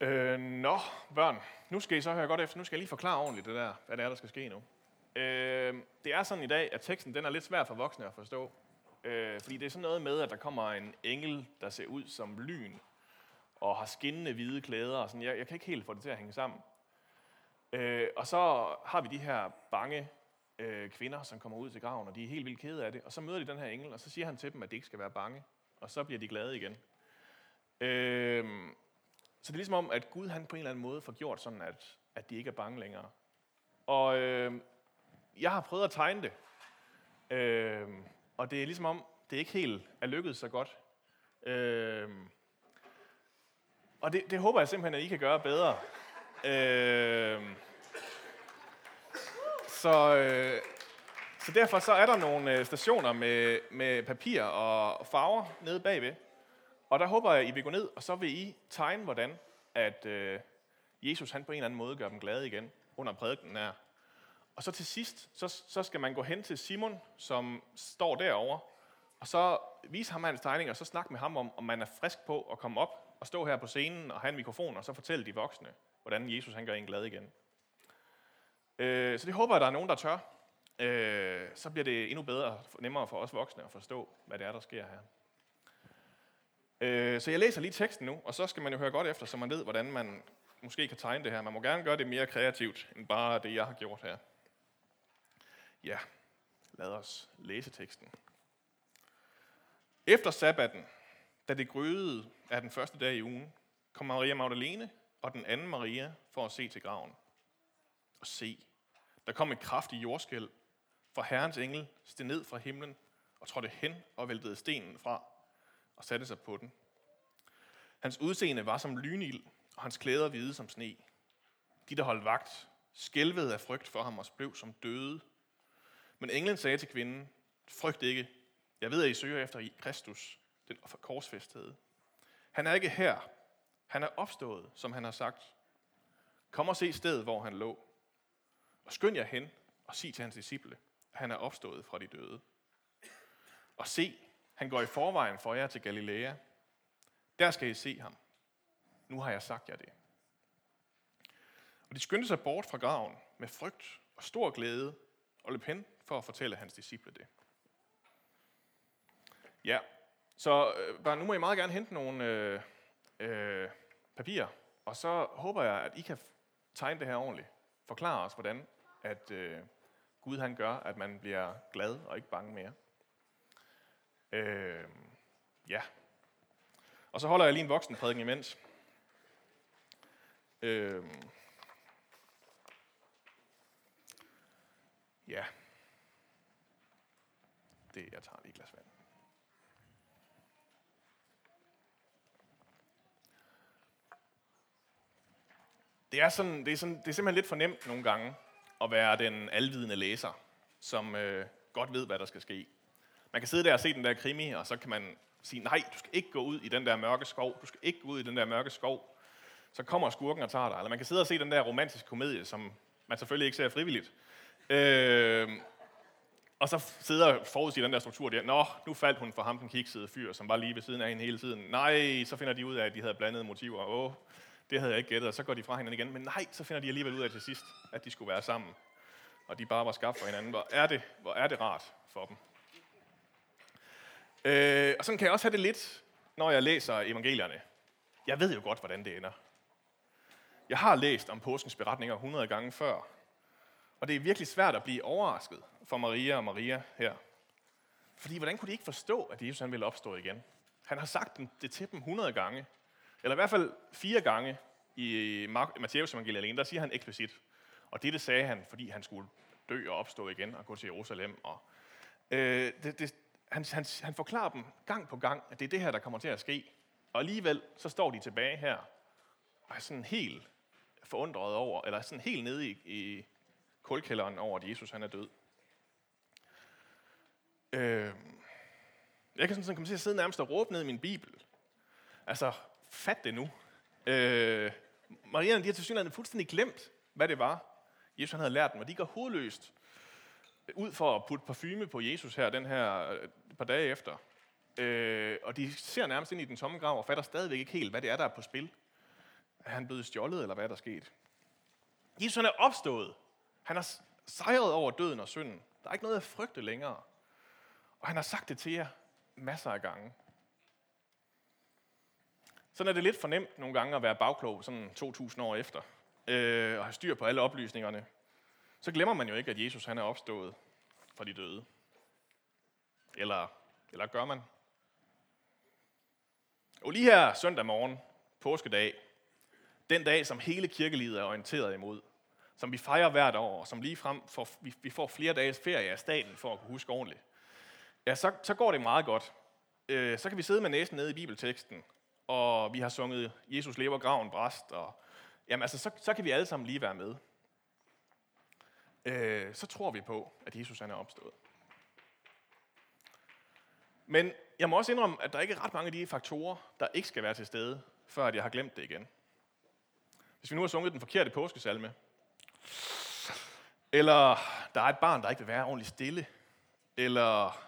Øh, nå, børn. Nu skal I så høre godt efter. Nu skal jeg lige forklare ordentligt det der, hvad det er, der skal ske nu. Øh, det er sådan i dag, at teksten den er lidt svær for voksne at forstå. Øh, fordi det er sådan noget med, at der kommer en engel, der ser ud som lyn, og har skinnende hvide klæder. Og sådan. Jeg, jeg kan ikke helt få det til at hænge sammen. Øh, og så har vi de her bange øh, kvinder, som kommer ud til graven, og de er helt vildt kede af det. Og så møder de den her engel, og så siger han til dem, at de ikke skal være bange. Og så bliver de glade igen. Øh, så det er ligesom om, at Gud han på en eller anden måde får gjort sådan, at, at de ikke er bange længere. Og øh, jeg har prøvet at tegne det. Øh, og det er ligesom om, det ikke helt er lykkedes så godt. Øh, og det, det håber jeg simpelthen, at I kan gøre bedre. Øh, så, øh, så derfor så er der nogle øh, stationer med, med papir og farver nede bagved. Og der håber jeg, at I vil gå ned, og så vil I tegne, hvordan at øh, Jesus han på en eller anden måde gør dem glade igen under prædiken her. Og så til sidst, så, så skal man gå hen til Simon, som står derovre, og så vise ham hans tegning, og så snakke med ham om, om man er frisk på at komme op og stå her på scenen og have en mikrofon, og så fortælle de voksne, hvordan Jesus han gør en glad igen. Øh, så det håber jeg, der er nogen, der tør. Øh, så bliver det endnu bedre, nemmere for os voksne at forstå, hvad det er, der sker her. Øh, så jeg læser lige teksten nu, og så skal man jo høre godt efter, så man ved, hvordan man måske kan tegne det her. Man må gerne gøre det mere kreativt, end bare det, jeg har gjort her. Ja, lad os læse teksten. Efter sabbaten, da det gryede af den første dag i ugen, kom Maria Magdalene og den anden Maria for at se til graven. Og se, der kom et kraftigt jordskæld, for Herrens engel steg ned fra himlen og trådte hen og væltede stenen fra og satte sig på den. Hans udseende var som lynild, og hans klæder hvide som sne. De, der holdt vagt, skælvede af frygt for ham og blev som døde. Men englen sagde til kvinden, frygt ikke, jeg ved, at I søger efter Kristus, den korsfæstede. Han er ikke her. Han er opstået, som han har sagt. Kom og se stedet, hvor han lå. Og skynd jer hen og sig til hans disciple, at han er opstået fra de døde. Og se, han går i forvejen for jer til Galilea. Der skal I se ham. Nu har jeg sagt jer det. Og de skyndte sig bort fra graven med frygt og stor glæde og løb hen for at fortælle hans disciple det. Ja, så øh, bare, nu må I meget gerne hente nogle øh, øh, papirer, og så håber jeg, at I kan tegne det her ordentligt. Forklare os, hvordan at øh, Gud han gør, at man bliver glad og ikke bange mere. Øh, ja. Og så holder jeg lige en voksenprædiken imens. Øh, ja. Det, jeg tager lige et glas vand. Det er, sådan, det, er sådan, det er simpelthen lidt for nemt nogle gange at være den alvidende læser, som øh, godt ved, hvad der skal ske. Man kan sidde der og se den der krimi, og så kan man sige, nej, du skal ikke gå ud i den der mørke skov, du skal ikke gå ud i den der mørke skov. Så kommer skurken og tager dig. Eller man kan sidde og se den der romantiske komedie, som man selvfølgelig ikke ser frivilligt. Øh, og så sidder og forudsige den der struktur der. Nå, nu faldt hun for ham, den kiksede fyr, som var lige ved siden af hende hele tiden. Nej, så finder de ud af, at de havde blandede motiver. Åh, det havde jeg ikke gættet, og så går de fra hinanden igen. Men nej, så finder de alligevel ud af til sidst, at de skulle være sammen. Og de bare var skabt for hinanden. Hvor er det, hvor er det rart for dem. Øh, og sådan kan jeg også have det lidt, når jeg læser evangelierne. Jeg ved jo godt, hvordan det ender. Jeg har læst om påskens beretninger 100 gange før, og det er virkelig svært at blive overrasket for Maria og Maria her. Fordi hvordan kunne de ikke forstå, at Jesus han ville opstå igen? Han har sagt det til dem 100 gange, eller i hvert fald fire gange i Matthæus evangeliet alene, der siger han eksplicit. Og det, det sagde han, fordi han skulle dø og opstå igen og gå til Jerusalem. Og, øh, det, det, han, han, han forklarer dem gang på gang, at det er det her, der kommer til at ske. Og alligevel så står de tilbage her og er sådan helt forundret over, eller sådan helt nede i, i kulkælderen over, at Jesus han er død. Øh, jeg kan sådan komme til at sidde nærmest og råbe ned i min bibel. Altså, fat det nu. Øh, Marianne, de har til synligheden fuldstændig glemt, hvad det var, Jesus han havde lært dem, og de går hovedløst ud for at putte parfume på Jesus her, den her et par dage efter. Øh, og de ser nærmest ind i den tomme grav og fatter stadigvæk ikke helt, hvad det er, der er på spil. Er han blevet stjålet, eller hvad er der sket? Jesus han er opstået. Han har sejret over døden og synden. Der er ikke noget at frygte længere. Og han har sagt det til jer masser af gange. Sådan er det lidt for nemt nogle gange at være bagklog, sådan 2000 år efter, øh, og have styr på alle oplysningerne. Så glemmer man jo ikke, at Jesus han er opstået fra de døde. Eller, eller gør man? Og lige her søndag morgen, påskedag, den dag, som hele kirkelivet er orienteret imod, som vi fejrer hvert år, som lige frem for, vi, vi får flere dages ferie af staten for at kunne huske ordentligt, ja, så, så går det meget godt. Øh, så kan vi sidde med næsen nede i bibelteksten, og vi har sunget Jesus lever graven bræst, og jamen, altså, så, så kan vi alle sammen lige være med. Øh, så tror vi på, at Jesus han er opstået. Men jeg må også indrømme, at der ikke er ret mange af de faktorer, der ikke skal være til stede, før at jeg har glemt det igen. Hvis vi nu har sunget den forkerte påskesalme, eller der er et barn, der ikke vil være ordentligt stille, eller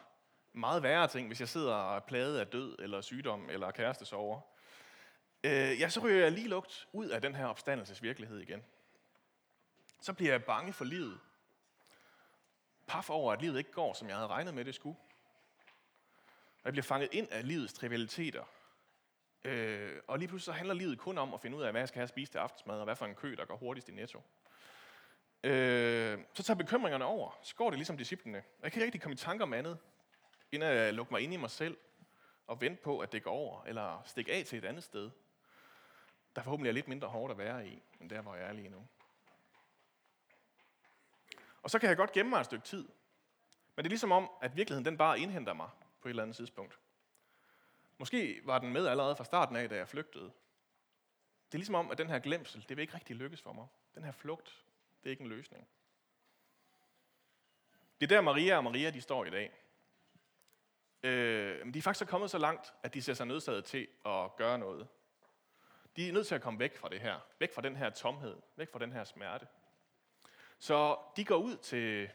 meget værre ting, hvis jeg sidder og er plaget af død, eller sygdom, eller kærestesover, øh, ja, så ryger jeg lige lugt ud af den her opstandelsesvirkelighed igen. Så bliver jeg bange for livet. Paf over, at livet ikke går, som jeg havde regnet med, det skulle. Og jeg bliver fanget ind af livets trivialiteter. Øh, og lige pludselig så handler livet kun om at finde ud af, hvad jeg skal have spist til aftensmad, og hvad for en kø, der går hurtigst i netto. Øh, så tager bekymringerne over. Så går det ligesom disciplene. Jeg kan ikke rigtig komme i tanker om andet, end at lukke mig ind i mig selv, og vente på, at det går over, eller stikke af til et andet sted, der forhåbentlig er lidt mindre hårdt at være i, end der, hvor jeg er lige nu. Og så kan jeg godt gemme mig et stykke tid. Men det er ligesom om, at virkeligheden den bare indhenter mig på et eller andet tidspunkt. Måske var den med allerede fra starten af, da jeg flygtede. Det er ligesom om, at den her glemsel, det vil ikke rigtig lykkes for mig. Den her flugt, det er ikke en løsning. Det er der Maria og Maria, de står i dag. Øh, de er faktisk kommet så langt, at de ser sig nødsaget til at gøre noget. De er nødt til at komme væk fra det her. Væk fra den her tomhed. Væk fra den her smerte. Så de går ud til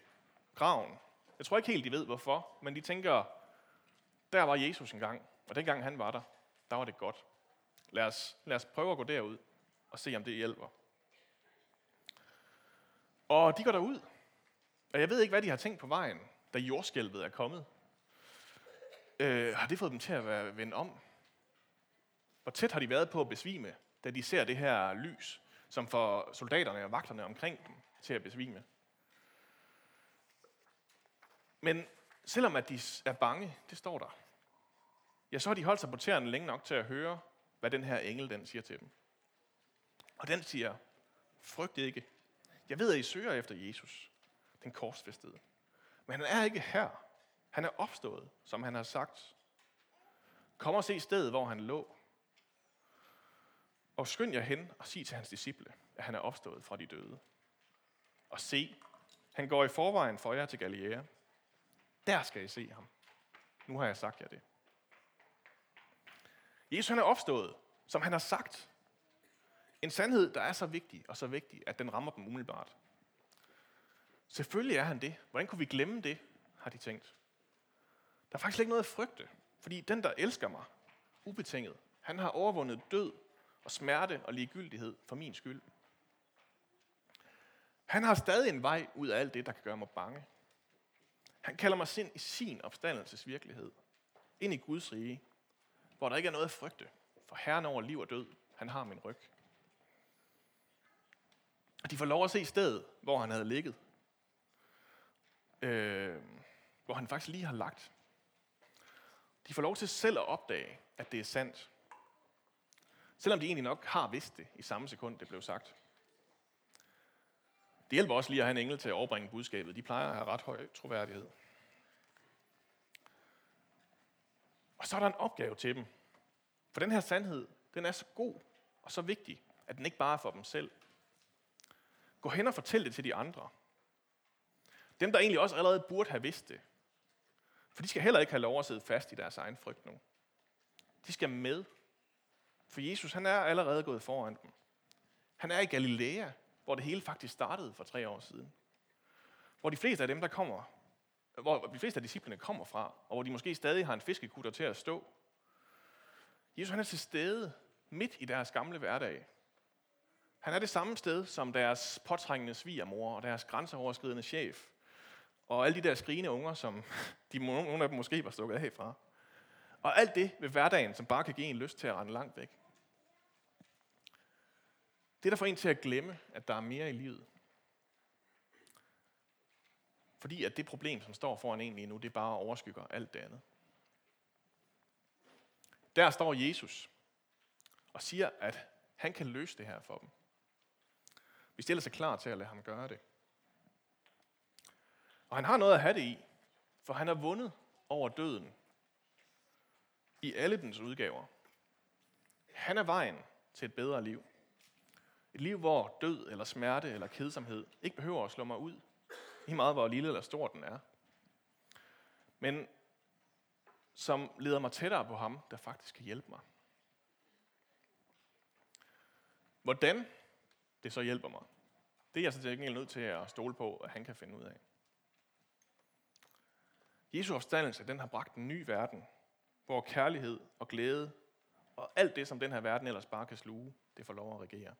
graven. Jeg tror ikke helt, de ved hvorfor, men de tænker, der var Jesus engang, og dengang han var der, der var det godt. Lad os, lad os prøve at gå derud og se, om det hjælper. Og de går derud, og jeg ved ikke, hvad de har tænkt på vejen, da jordskælvet er kommet. Øh, har det fået dem til at være vendt om? Hvor tæt har de været på at besvime, da de ser det her lys, som får soldaterne og vagterne omkring dem til at besvime? Men selvom at de er bange, det står der, ja, så har de holdt sig på tæerne længe nok til at høre, hvad den her engel den siger til dem. Og den siger, frygt ikke. Jeg ved, at I søger efter Jesus, den korsfæstede. Men han er ikke her. Han er opstået, som han har sagt. Kom og se stedet, hvor han lå. Og skynd jer hen og sig til hans disciple, at han er opstået fra de døde. Og se, han går i forvejen for jer til Galilea. Der skal I se ham. Nu har jeg sagt jer det. Jesus han er opstået, som han har sagt. En sandhed, der er så vigtig og så vigtig, at den rammer dem umiddelbart. Selvfølgelig er han det. Hvordan kunne vi glemme det, har de tænkt. Der er faktisk ikke noget at frygte, fordi den, der elsker mig, ubetinget, han har overvundet død og smerte og ligegyldighed for min skyld. Han har stadig en vej ud af alt det, der kan gøre mig bange. Han kalder mig sind i sin opstandelsesvirkelighed. Ind i Guds rige, hvor der ikke er noget at frygte. For Herren over liv og død, han har min ryg. Og de får lov at se stedet, hvor han havde ligget. Øh, hvor han faktisk lige har lagt. De får lov til selv at opdage, at det er sandt. Selvom de egentlig nok har vidst det i samme sekund, det blev sagt. Det hjælper også lige at have en engel til at overbringe budskabet. De plejer at have ret høj troværdighed. Og så er der en opgave til dem. For den her sandhed, den er så god og så vigtig, at den ikke bare er for dem selv. Gå hen og fortæl det til de andre. Dem, der egentlig også allerede burde have vidst det. For de skal heller ikke have lov at sidde fast i deres egen frygt nu. De skal med. For Jesus, han er allerede gået foran dem. Han er i Galilea, hvor det hele faktisk startede for tre år siden. Hvor de fleste af dem, der kommer, hvor de fleste af disciplene kommer fra, og hvor de måske stadig har en fiskekutter til at stå. Jesus han er til stede midt i deres gamle hverdag, Han er det samme sted som deres påtrængende svigermor og deres grænseoverskridende chef. Og alle de der skrigende unger, som de, nogle af dem måske var stukket af fra. Og alt det ved hverdagen, som bare kan give en lyst til at rende langt væk. Det, der får en til at glemme, at der er mere i livet. Fordi at det problem, som står foran en lige nu, det bare overskygger alt det andet. Der står Jesus og siger, at han kan løse det her for dem. Vi stiller sig klar til at lade ham gøre det. Og han har noget at have det i, for han har vundet over døden i alle dens udgaver. Han er vejen til et bedre liv. Et liv, hvor død eller smerte eller kedsomhed ikke behøver at slå mig ud, i meget hvor lille eller stor den er. Men som leder mig tættere på ham, der faktisk kan hjælpe mig. Hvordan det så hjælper mig, det er jeg så til gengæld nødt til at stole på, at han kan finde ud af. Jesu opstandelse, den har bragt en ny verden, hvor kærlighed og glæde og alt det, som den her verden ellers bare kan sluge, det får lov at regere.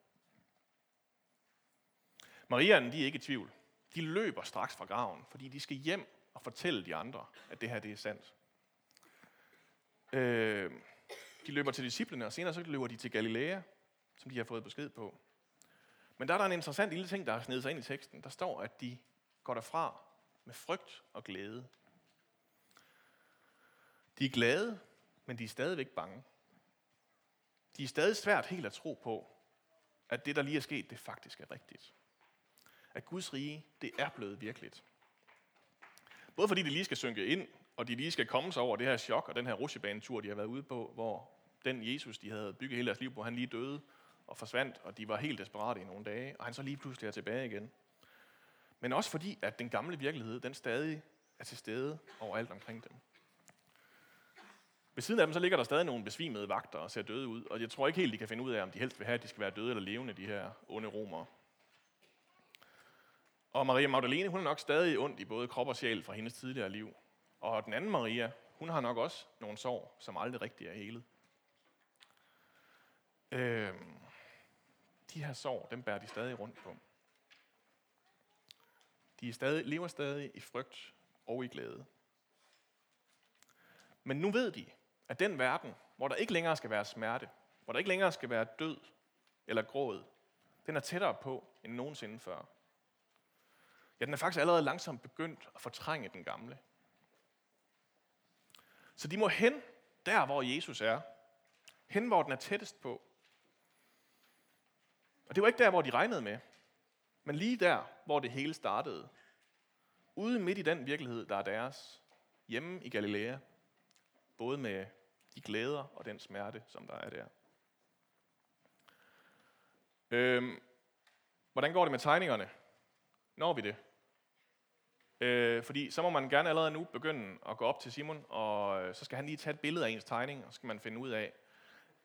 Marianen, de er ikke i tvivl. De løber straks fra graven, fordi de skal hjem og fortælle de andre, at det her det er sandt. Øh, de løber til disciplene, og senere så løber de til Galilea, som de har fået besked på. Men der er der en interessant lille ting, der har snedet sig ind i teksten. Der står, at de går derfra med frygt og glæde. De er glade, men de er stadigvæk bange. De er stadig svært helt at tro på, at det, der lige er sket, det faktisk er rigtigt. At Guds rige, det er blevet virkeligt. Både fordi det lige skal synke ind, og de lige skal komme sig over det her chok og den her rusjebanetur, de har været ude på, hvor den Jesus, de havde bygget hele deres liv på, han lige døde og forsvandt, og de var helt desperate i nogle dage, og han så lige pludselig er tilbage igen. Men også fordi, at den gamle virkelighed, den stadig er til stede overalt omkring dem. Ved siden af dem, så ligger der stadig nogle besvimede vagter og ser døde ud, og jeg tror ikke helt, de kan finde ud af, om de helst vil have, at de skal være døde eller levende, de her onde romere. Og Maria Magdalene, hun er nok stadig ondt i både krop og sjæl fra hendes tidligere liv. Og den anden Maria, hun har nok også nogle sår, som aldrig rigtig er helet. Øhm, de her sår, dem bærer de stadig rundt på. De er stadig, lever stadig i frygt og i glæde. Men nu ved de, at den verden, hvor der ikke længere skal være smerte, hvor der ikke længere skal være død eller gråd, den er tættere på end nogensinde før. Ja, den er faktisk allerede langsomt begyndt at fortrænge den gamle. Så de må hen der, hvor Jesus er. Hen, hvor den er tættest på. Og det var ikke der, hvor de regnede med, men lige der, hvor det hele startede. Ude midt i den virkelighed, der er deres, hjemme i Galilea. Både med de glæder og den smerte, som der er der. Øhm, hvordan går det med tegningerne? Når vi det? Øh, fordi så må man gerne allerede nu begynde at gå op til Simon, og øh, så skal han lige tage et billede af ens tegning, og så skal man finde ud af,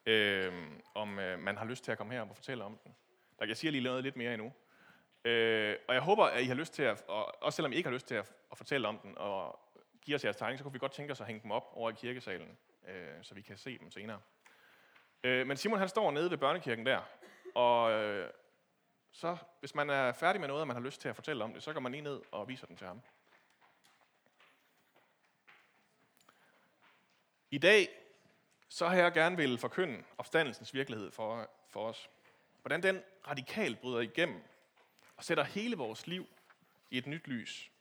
øh, om øh, man har lyst til at komme her og fortælle om den. Der jeg siger lige noget lidt mere endnu. Øh, og jeg håber, at I har lyst til at, og også selvom I ikke har lyst til at, at fortælle om den, og give os jeres tegning, så kunne vi godt tænke os at hænge dem op over i kirkesalen, øh, så vi kan se dem senere. Øh, men Simon han står nede ved børnekirken der, og øh, så hvis man er færdig med noget, og man har lyst til at fortælle om det, så går man lige ned og viser den til ham. I dag, så har jeg gerne vil forkynde opstandelsens virkelighed for, for os. Hvordan den radikalt bryder igennem og sætter hele vores liv i et nyt lys.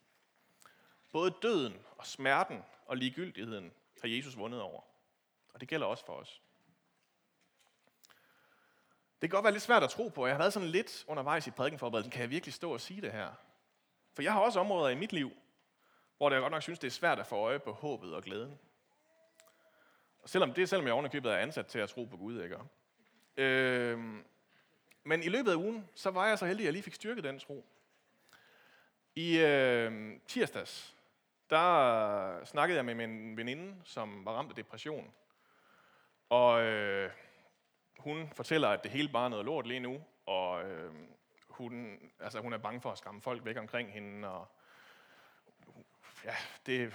Både døden og smerten og ligegyldigheden har Jesus vundet over. Og det gælder også for os. Det kan godt være lidt svært at tro på. Jeg har været sådan lidt undervejs i prædikenforberedelsen. Kan jeg virkelig stå og sige det her? For jeg har også områder i mit liv, hvor jeg godt nok synes, det er svært at få øje på håbet og glæden. Og selvom det, er selvom jeg ovenikøbet er ansat til at tro på Gud, ikke? Øhm, men i løbet af ugen, så var jeg så heldig, at jeg lige fik styrket den tro. I øh, tirsdags, der snakkede jeg med min veninde, som var ramt af depression. Og øh, hun fortæller, at det hele bare er noget lort lige nu, og øh, hun, altså, hun er bange for at skræmme folk væk omkring hende, og ja, det,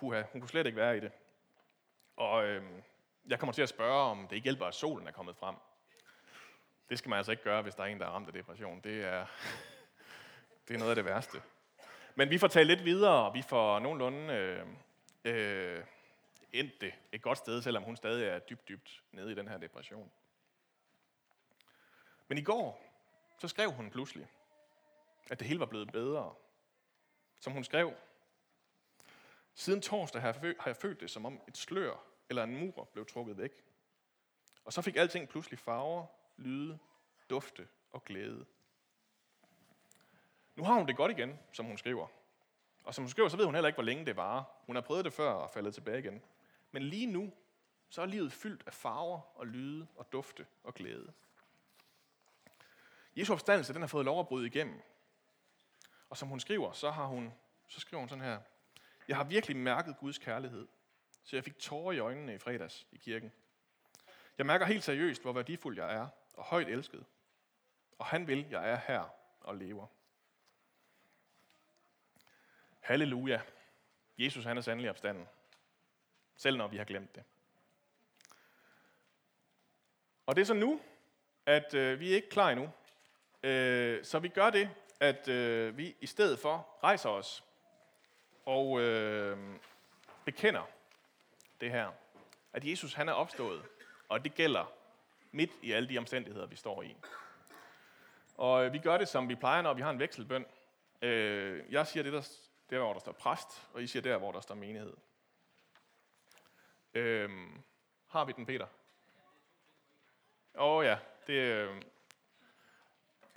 huha, hun kunne slet ikke være i det. Og øh, jeg kommer til at spørge, om det ikke hjælper, at solen er kommet frem. Det skal man altså ikke gøre, hvis der er en, der er ramt af depression. Det er, det er noget af det værste. Men vi får talt lidt videre, og vi får nogenlunde øh, øh, endt det et godt sted, selvom hun stadig er dybt, dybt nede i den her depression. Men i går, så skrev hun pludselig, at det hele var blevet bedre. Som hun skrev, siden torsdag har jeg følt det, som om et slør eller en mur blev trukket væk. Og så fik alting pludselig farver, lyde, dufte og glæde. Nu har hun det godt igen, som hun skriver. Og som hun skriver, så ved hun heller ikke, hvor længe det varer. Hun har prøvet det før og faldet tilbage igen. Men lige nu, så er livet fyldt af farver og lyde og dufte og glæde. Jesu opstandelse, den har fået lov at bryde igennem. Og som hun skriver, så, har hun, så skriver hun sådan her. Jeg har virkelig mærket Guds kærlighed, så jeg fik tårer i øjnene i fredags i kirken. Jeg mærker helt seriøst, hvor værdifuld jeg er, og højt elsket. Og han vil, jeg er her og lever. Halleluja. Jesus han er sandelig opstanden. Selv når vi har glemt det. Og det er så nu, at øh, vi er ikke klar endnu. Øh, så vi gør det, at øh, vi i stedet for rejser os og øh, bekender det her. At Jesus han er opstået, og det gælder midt i alle de omstændigheder, vi står i. Og øh, vi gør det, som vi plejer, når vi har en vekselbøn. Øh, jeg siger det, der, der, hvor der står præst, og I siger der, hvor der står menighed. Øh, har vi den, Peter? Åh oh, ja, det øh,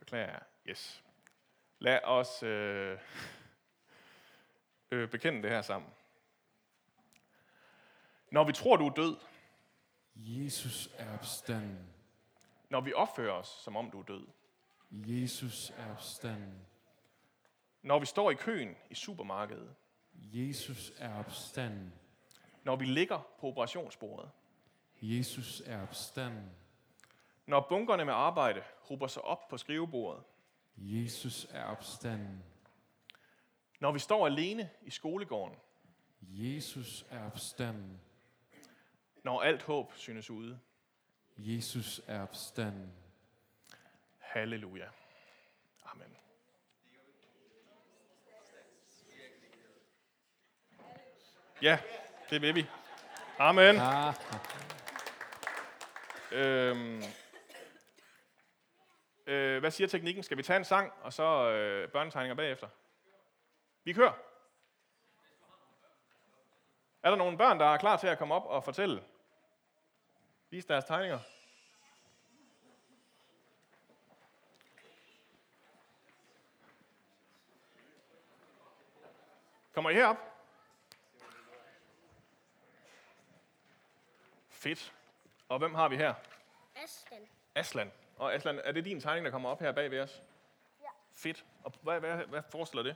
beklager jeg. Yes. Lad os øh, øh, bekende det her sammen. Når vi tror, du er død, Jesus er opstanden. når vi opfører os, som om du er død, Jesus er opstanden. når vi står i køen i supermarkedet, Jesus er opstanden. når vi ligger på operationsbordet, Jesus er opstanden. Når bunkerne med arbejde hober sig op på skrivebordet, Jesus er opstanden. når vi står alene i skolegården, Jesus er opstanden. når alt håb synes ude. Jesus er opstanden. Halleluja. Amen. Ja, det vil vi. Amen. Ah, Øhm, øh, hvad siger teknikken? Skal vi tage en sang, og så øh, børnetegninger bagefter? Vi kører. Er der nogle børn, der er klar til at komme op og fortælle? Vise deres tegninger. Kommer I herop? Fedt. Og hvem har vi her? Aslan. Aslan. Og Aslan, er det din tegning, der kommer op her bag ved os? Ja. Fedt. Og hvad, hvad, hvad forestiller det?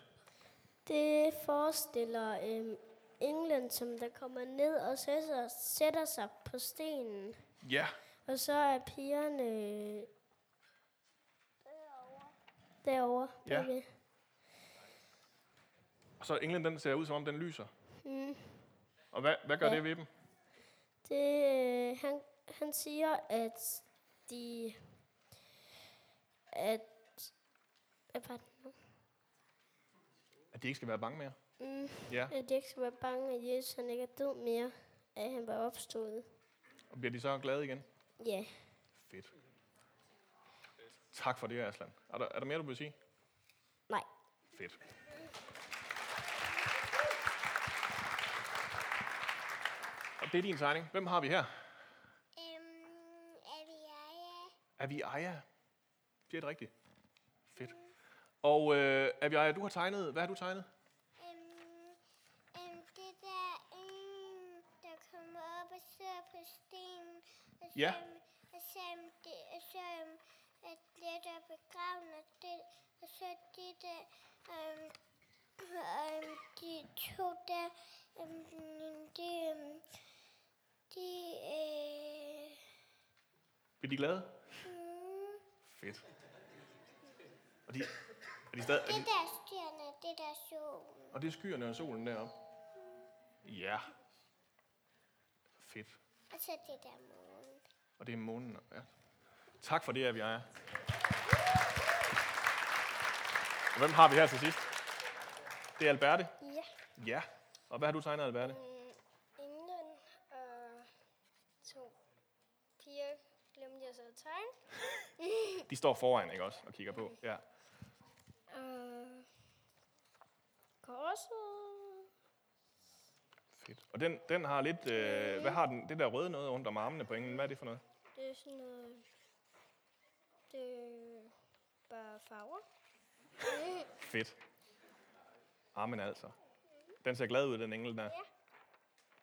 Det forestiller øhm, England, som der kommer ned og sætter, sætter sig på stenen. Ja. Og så er pigerne derovre. Derovre. Ja. bagved. Og så England, den ser ud, som om den lyser. Mm. Og hvad, hvad gør Ja. det ved dem? Det, øh, han, han siger, at de... At... Hvad var det nu? At de ikke skal være bange mere? Mm, Ja. at de ikke skal være bange, at Jesus han ikke er død mere. At han var opstået. Og bliver de så glade igen? Ja. Fedt. Tak for det, Aslan. Er der, er der mere, du vil sige? Nej. Fedt. Og det er din tegning. Hvem har vi her? Øhm, er vi Aja? Det er det rigtigt. Fedt. Og øh, er vi Aya, du har tegnet. Hvad har du tegnet? Øhm, øhm, det der en, der kommer op på stenen, og så, Ja. øhm, og så, øhm, det, og så øhm, at lidt er begraven, og, det, og så de der, øhm, øhm, de to der, øhm, de, øhm, de, øh, Bliver de glade? mm, Fedt. Og de, er de stadig, er det de, der stjerne, det der solen. og det er skyerne og solen deroppe? Ja. Fedt. Og så det der måne. Og det er månen. Ja. Tak for det, at vi er. Og hvem har vi her til sidst? Det er Alberte. Ja. Ja. Og hvad har du tegnet, Alberte? Mm, England og to piger glemte jeg så at tegne. De står foran, ikke også? Og kigger på. Ja. Og korset. Fedt. Og den, den har lidt... Øh, hvad har den? Det der røde noget rundt om armene på englen. Hvad er det for noget? Det er sådan noget... Det er bare farver. Fedt. Amen altså. Den ser glad ud, den engel der. Ja.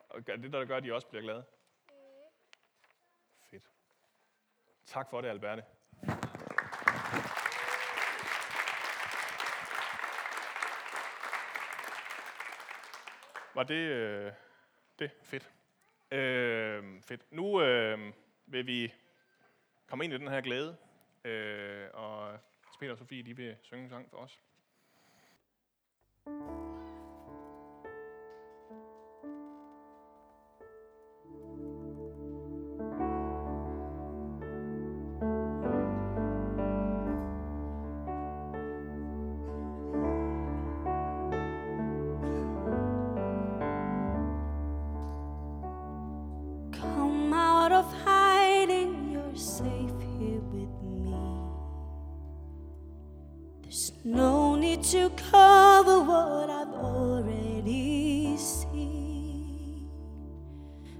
Og det, der gør, at de også bliver glade? Fedt. Tak for det, Alberte. Var det øh, det? Fedt. Øh, fedt. Nu øh, vil vi komme ind i den her glæde, øh, og Peter og Sofie, de vil synge en sang for os. thank you of hiding, you're safe here with me. There's no need to cover what I've already seen.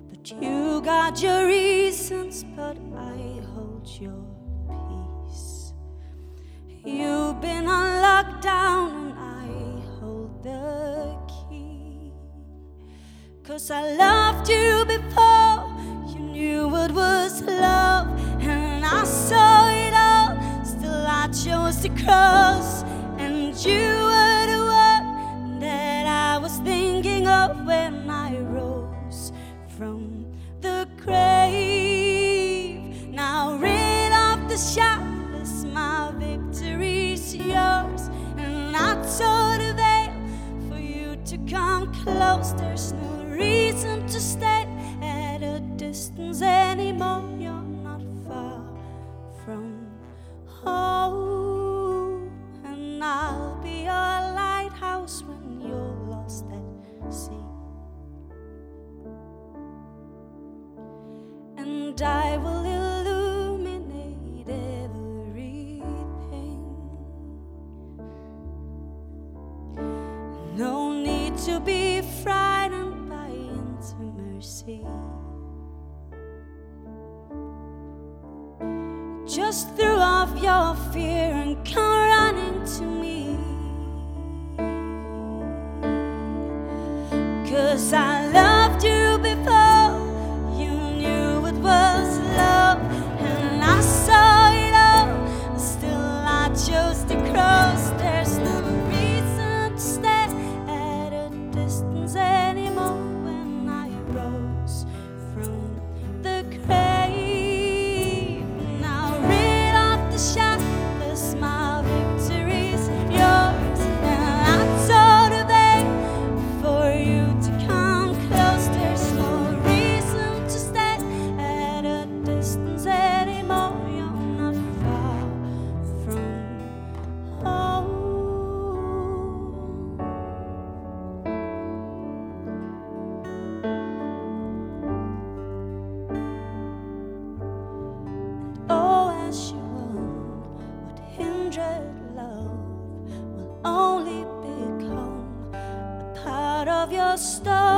But you got your reasons, but I hold your peace. You've been on lockdown, and I hold the key. Cause I loved you before because off your fear and come running to me. Cause I loved star.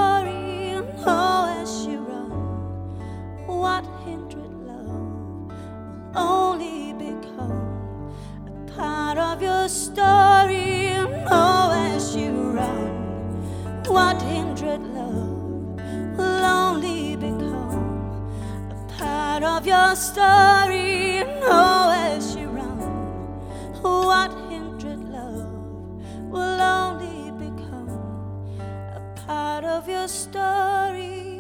Of your story.